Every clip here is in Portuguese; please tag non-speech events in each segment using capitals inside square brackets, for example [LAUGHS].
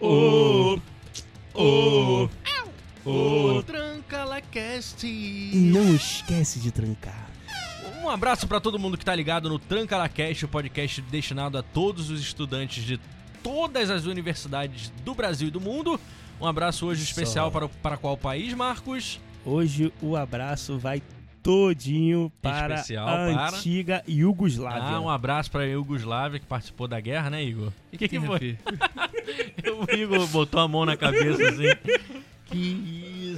Ô, ô, ô. Trancalacast. Não esquece de trancar. Um abraço pra todo mundo que tá ligado no Trancalacast, o podcast destinado a todos os estudantes de todas as universidades do Brasil e do mundo. Um abraço hoje especial Só. para, para qual país, Marcos? Hoje o abraço vai todinho para Especial a para- antiga Iugoslávia. Ah, um abraço pra Iugoslávia que participou da guerra, né, Igor? E o que, que foi? [LAUGHS] [LAUGHS] o Igor botou a mão na cabeça assim. Que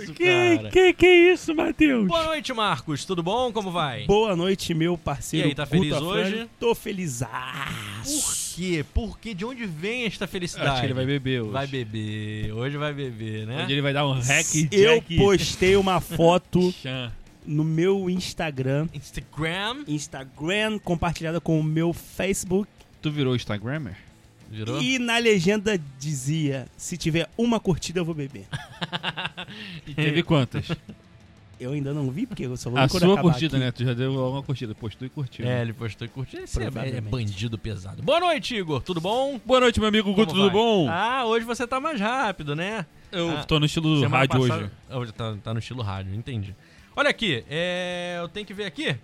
isso, Que, cara. que que é isso, Matheus? Boa noite, Marcos. Tudo bom? Como vai? Boa noite, meu parceiro. E aí, tá feliz hoje? Tô Por felizaço. quê? Por quê? De onde vem esta felicidade? Acho que ele vai beber hoje. Vai beber. Hoje vai beber, né? Onde ele vai dar um hack Eu postei uma foto [LAUGHS] no meu Instagram, Instagram. Instagram compartilhada com o meu Facebook Tu virou Instagrammer? Virou? e na legenda dizia: se tiver uma curtida eu vou beber. [LAUGHS] E teve quantas? Eu ainda não vi porque eu só vou A sua curtida, aqui. né? Tu já deu uma curtida, postou e curtiu. É, ele postou e curtiu. Esse é, é bandido pesado. Boa noite, Igor. Tudo bom? Boa noite, meu amigo Guto, tudo bom? Ah, hoje você tá mais rápido, né? eu ah, tô no estilo rádio passada- hoje. Hoje tá, tá no estilo rádio, entendi. Olha aqui, é, eu tenho que ver aqui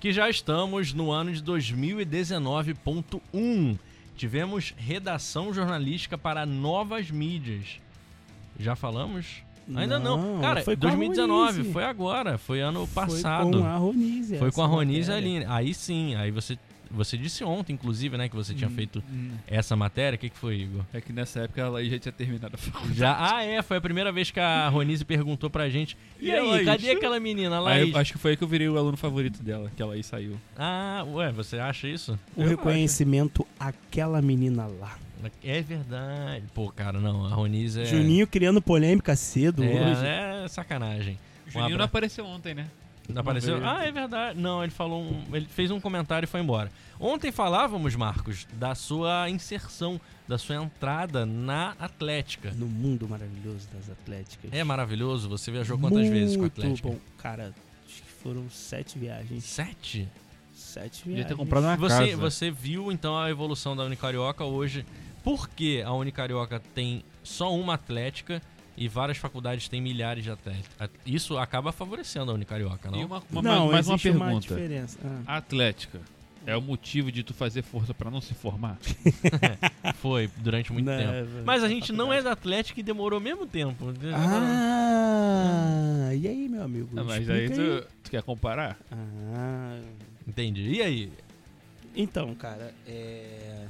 que já estamos no ano de 2019.1. Tivemos redação jornalística para novas mídias. Já falamos? Ainda não. Cara, foi com a 2019, Ronise. foi agora, foi ano passado. Foi com a Ronise. Foi com a Ronise a matéria. Aline. Aí sim, aí você, você disse ontem, inclusive, né, que você tinha Hum, feito hum. essa matéria. O que, que foi, Igor? É que nessa época ela aí já tinha terminado a faculdade. Já, ah, é, foi a primeira vez que a Ronise perguntou pra gente. E, E aí, cadê aquela menina, a Aí, Laís? eu acho que foi aí que eu virei o aluno favorito dela, que ela aí saiu. Ah, ué, você acha isso? O Eu reconhecimento àquela menina lá. É verdade. Pô, cara, não, a Ronise é. Juninho criando polêmica cedo hoje. É, é sacanagem. O Juninho não apareceu ontem, né? Não apareceu? Ah, é verdade. Não, ele falou um, ele fez um comentário e foi embora. Ontem falávamos, Marcos, da sua inserção, da sua entrada na Atlética. No mundo maravilhoso das Atléticas. É maravilhoso. Você viajou quantas vezes com a Muito Atlética? bom. Cara, acho que foram sete viagens. Sete? Sete viagens. ter comprado uma Você, casa. você viu então a evolução da Unicarioca hoje. Por que a Unicarioca tem só uma atlética e várias faculdades têm milhares de atletas? Isso acaba favorecendo a Unicarioca, não? E uma, uma- Não, mais uma existe uma pergunta. diferença. Ah. a Atlética é o motivo de tu fazer força pra não se formar? [LAUGHS] Foi durante muito Não, tempo. é- Mas a gente não é da Atlética e demorou mesmo tempo. Ah, e aí, meu amigo? Ah, mas aí tu, tu quer comparar? Ah, Entendi. E aí? então, cara, é...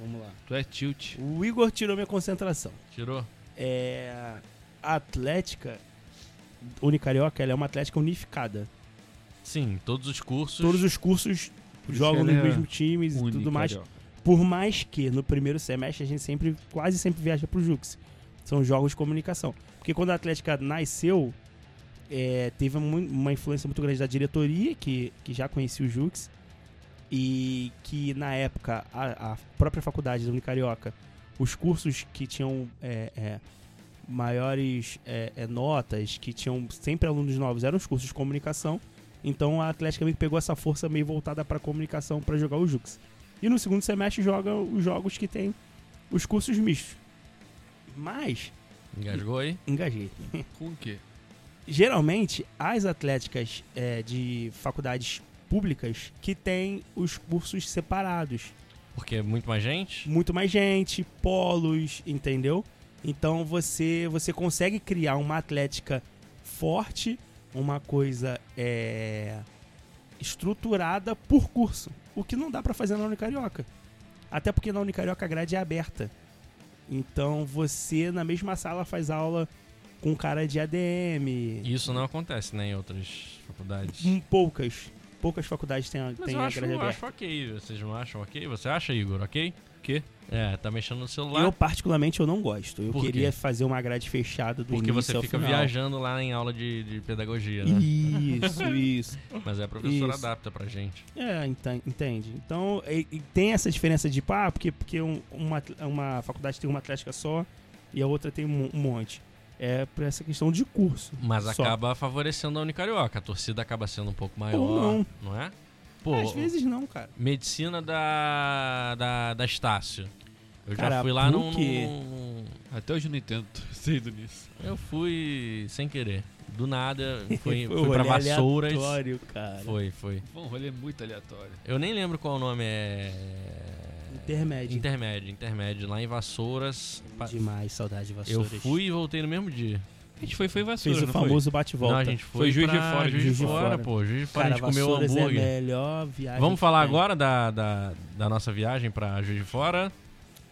Vamos lá. Tu é tilt. O Igor tirou minha concentração. Tirou? É... A Atlética Unicarioca, ela é uma Atlética unificada. Sim, todos os cursos. Todos os cursos isso jogam nos é mesmos times e tudo mais. Por mais que no primeiro semestre a gente sempre, quase sempre viaja pro Jux. São jogos de comunicação. Porque quando a Atlética nasceu, é, teve uma influência muito grande da diretoria, que, que já conhecia o Jux. E que na época, a, a própria faculdade da Unicarioca, os cursos que tinham é, é, maiores é, é, notas, que tinham sempre alunos novos, eram os cursos de comunicação. Então a Atlética meio que pegou essa força meio voltada para comunicação para jogar o Jux. E no segundo semestre joga os jogos que tem os cursos mistos. Mas, Engasgou aí? engajei. Com o quê? Geralmente, as atléticas é, de faculdades públicas que têm os cursos separados. Porque é muito mais gente? Muito mais gente, polos, entendeu? Então você, você consegue criar uma atlética forte, uma coisa é, estruturada por curso. O que não dá pra fazer na Unicarioca. Até porque na Unicarioca a grade é aberta. Então você na mesma sala faz aula com cara de ADM. Isso não acontece, né, em outras faculdades. Hum, poucas. Poucas faculdades têm, Mas têm eu a acho, grade eu aberta. acho ok. Vocês não acham ok? Você acha, Igor, ok? Quê? É, tá mexendo no celular. Eu, particularmente, eu não gosto. Eu Por quê? queria fazer uma grade fechada do Porque você fica viajando lá em aula de, de pedagogia, né? Isso, [LAUGHS] isso. Mas é a professora Isso. adapta pra gente. É, enten- entende. Então, e- e tem essa diferença de, pá, porque, porque um- uma, uma faculdade tem uma atlética só e a outra tem um, um monte. É por essa questão de curso. Mas Só. acaba favorecendo a Unicarioca. A torcida acaba sendo um pouco maior, Ou não. é? Pô, Às vezes não, cara. medicina da, da, da Estácio. Eu já Cara, fui lá num, num- Até hoje eu não entendo cedo nisso. Eu fui sem querer. Do nada, [LAUGHS] fui, Foi fui pra Vassouras. aleatório, cara. Foi, foi. Foi um rolê muito aleatório. Eu nem lembro qual o nome é. Intermédio. Intermédio, intermédio. Lá em Vassouras. Demais, saudade de Eu vassouras. fui e voltei no mesmo dia. A gente foi, foi vassoura, Fez o famoso bate-volta. Não, a gente foi, Foi Juiz de Fora, Juiz, de de Fora, Fora. pô. Juiz de Fora Cara, a gente comeu Vassouras é a hambúrguer. melhor viagem Vamos falar tem. agora da, da, da nossa viagem pra Juiz de Fora?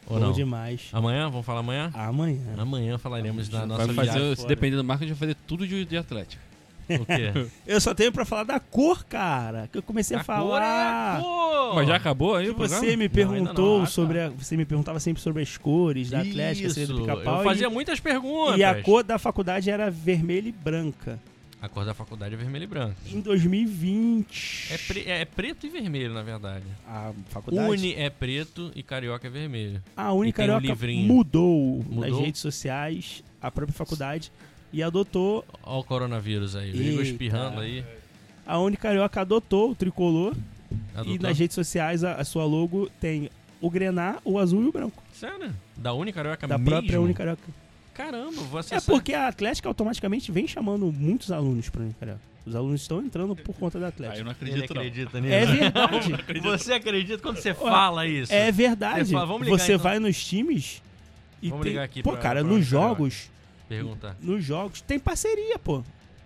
Ou Bom não? demais. Amanhã? Vamos falar amanhã? Amanhã. Amanhã falaremos da nossa Vai Vai viagem. fazer, fora. se depender do marco, a gente vai fazer tudo de, de Atlético. O quê? [LAUGHS] Eu só tenho pra falar da cor, cara. Que eu comecei a, cor é falar. a cor! Mas já acabou aí Que o programa? você me perguntou não. Tá. sobre a, você me perguntava sempre sobre as cores da Atlética, seria do Isso, pica-pau. eu fazia e, muitas perguntas. e a cor da faculdade era vermelha e branca. A cor da faculdade é vermelho e branco. Em 2020. É, pre- é preto e vermelho, na verdade. A faculdade. Uni é preto e carioca é vermelho. A Uni E tem um Carioca livrinho. mudou, nas Mudou? redes sociais a própria faculdade e adotou. Olha o coronavírus aí. O Igor espirrando aí. A Uni Carioca adotou o tricolor e Adotou? nas redes sociais a, a sua logo tem o grená, o azul e o branco. Sério? Da Uni carioca da mesmo? própria Uni Carioca. Caramba, vou É acessar. porque a Atlética automaticamente vem chamando muitos alunos pra Uni Carioca. Os alunos estão entrando por conta da Ah, eu Atlética. não acredito, não. acredita nisso. É verdade. [LAUGHS] Você acredita quando você fala isso? É verdade. Você fala, vamos ligar, Você então. vai nos times e Vamos tem... ligar aqui Pô, pra- cara, pra nos jogos, Perguntar. nos jogos tem parceria, pô.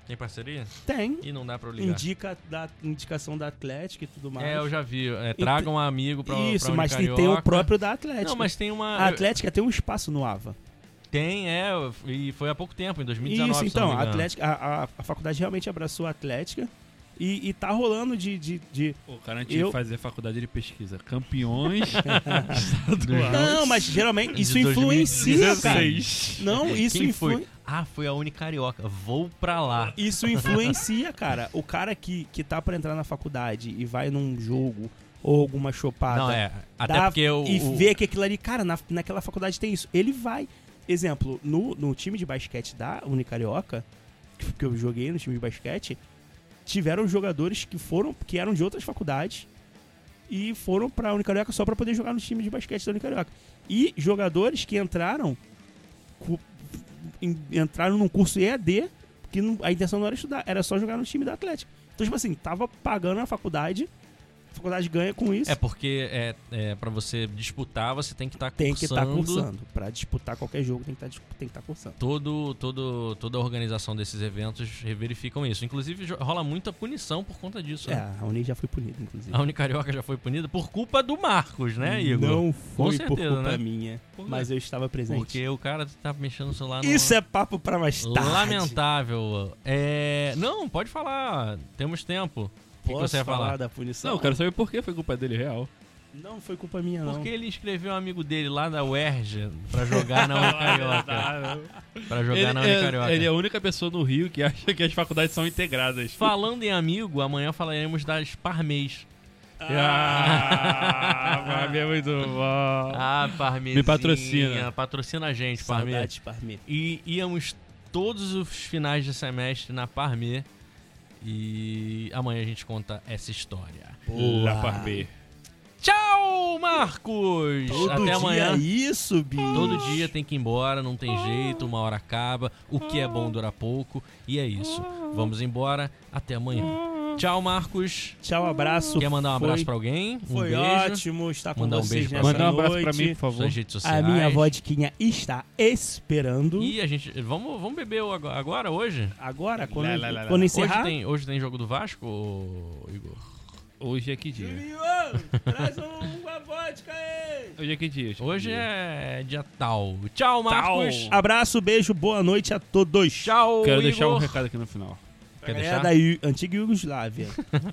Tem parceria? Tem. E não dá pra eu ligar. Indica da indicação da Atlética e tudo mais. É, eu já vi. É, traga um amigo pra Isso, pra mas tem, tem o próprio da Atlética. Não, mas tem uma... A Atlética tem um espaço no AVA. Tem, é. E foi há pouco tempo, em 2019, Isso, então, a. Atlética, a, a, a faculdade realmente abraçou a Atlética e, e tá rolando de. de, de- O cara tinha Eu- que fazer faculdade de pesquisa. Campeões [LAUGHS] estaduais. Não, mas geralmente De isso influencia, cara. 2016. Não, isso Quem influ... foi? Ah, foi a Unicarioca. Vou pra lá. Isso influencia, cara. O cara que, que tá pra entrar na faculdade e vai num jogo ou alguma chopada Não, é. Até dá- porque o... e o- vê que aquilo ali, cara, na, naquela faculdade tem isso. Ele vai. Exemplo, no, no time de basquete da Unicarioca, que eu joguei no time de basquete, tiveram jogadores que foram, que eram de outras faculdades e foram pra Unicarioca só pra poder jogar no time de basquete da Unicarioca. E jogadores que entraram entraram num curso EAD, que a intenção não era estudar, era só jogar no time da Atlética. Então, tipo assim, tava pagando a faculdade, a faculdade ganha com isso. É porque é, é, pra você disputar, você tem que estar Tem que estar cursando cursando. Pra disputar qualquer jogo, tem que estar tem que tá cursando. Todo, todo, toda a organização desses eventos verificam isso. Inclusive, rola muita punição por conta disso. É, né? a Uni já foi punida, inclusive. A Unicarioca já foi punida por culpa do Marcos, né, Igor? Não foi Com por certeza, culpa né? minha, mas eu estava presente. Porque o cara tá mexendo no celular no... Isso é papo pra mais tarde. Lamentável. É... Não, pode falar. Temos tempo. Que Posso você ia falar falar? da punição? Não, eu quero saber por que foi culpa dele real. Não foi culpa minha, não. Porque ele inscreveu um amigo dele lá da UERJ pra jogar na [LAUGHS] Unicarioca. pra jogar Ele, na é, Unicarioca. ele é a única pessoa no Rio que acha que as faculdades são integradas. Falando em amigo, amanhã falaremos das Parmês. Ah, Fabi é muito bom. Ah, Parmezinha. Me patrocina. Patrocina a gente, Parmê. Saudade, Parmê. E íamos todos os finais de semestre na Parmê. E amanhã a gente conta essa história. La Parbe. Tchau, Marcos! Todo Até dia amanhã. isso, bicho. Todo dia tem que ir embora, não tem jeito, uma hora acaba. O que é bom dura pouco. E é isso. Vamos embora. Até amanhã. Tchau, Marcos. Tchau, abraço. Quer mandar um Foi- abraço pra alguém? Um Foi beijo. ótimo estar com Mandar um vocês beijo pra nessa Manda um abraço pra noite. mim, por favor. Suas redes sociais. A minha vodquinha está esperando. E a gente. Vamos, vamos beber o agora, agora, hoje? Agora, quando, Lá, lá, lá, lá. quando Hoje encerrar... tem, hoje tem jogo do Vasco, ô, Igor? Hoje é que dia? Julião, traz uma vodka aí. [LAUGHS] Hoje é que dia? Hoje é dia tal. Tchau, Marcos. Abraço, beijo, boa noite a todos. Tchau, Quero Igor. deixar um recado aqui no final. Quer Galera deixar? da antiga Iugoslávia.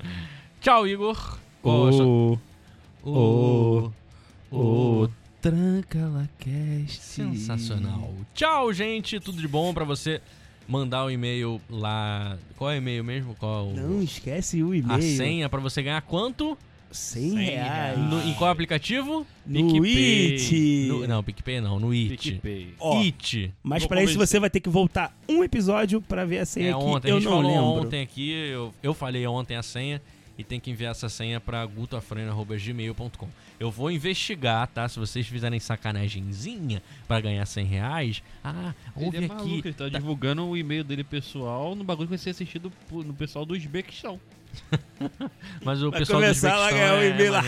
[LAUGHS] Tchau, Igor. Ô, Ô, ô, Tranca Lacast. Sensacional. Tchau, gente. Tudo de bom pra você mandar o e-mail lá. Qual é o e-mail mesmo? Qual Não esquece o a e-mail. senha pra você ganhar quanto? 100 100 reais. No- em qual aplicativo? No PicPay. It. No- não, PicPay não, no It. PicPay. Ó, It. Mas pra isso você vai ter que voltar um episódio pra ver a senha É que ontem, eu a gente não falou lembro. ontem aqui, eu, eu falei ontem a senha e tem que enviar essa senha pra gutoafrânio.gmail.com. Eu vou investigar, tá? Se vocês fizerem sacanagemzinha pra ganhar 100 reais, ah, ouve ele é maluco, aqui. ele tá tá- divulgando o e-mail dele pessoal no bagulho que vai ser assistido no pessoal do Uzbequistão. [LAUGHS] Mas o Vai pessoal do começar lá Uzbequistão ganhar o é e-mail lá,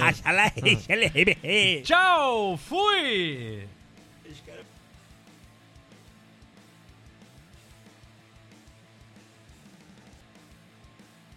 Tchau, fui!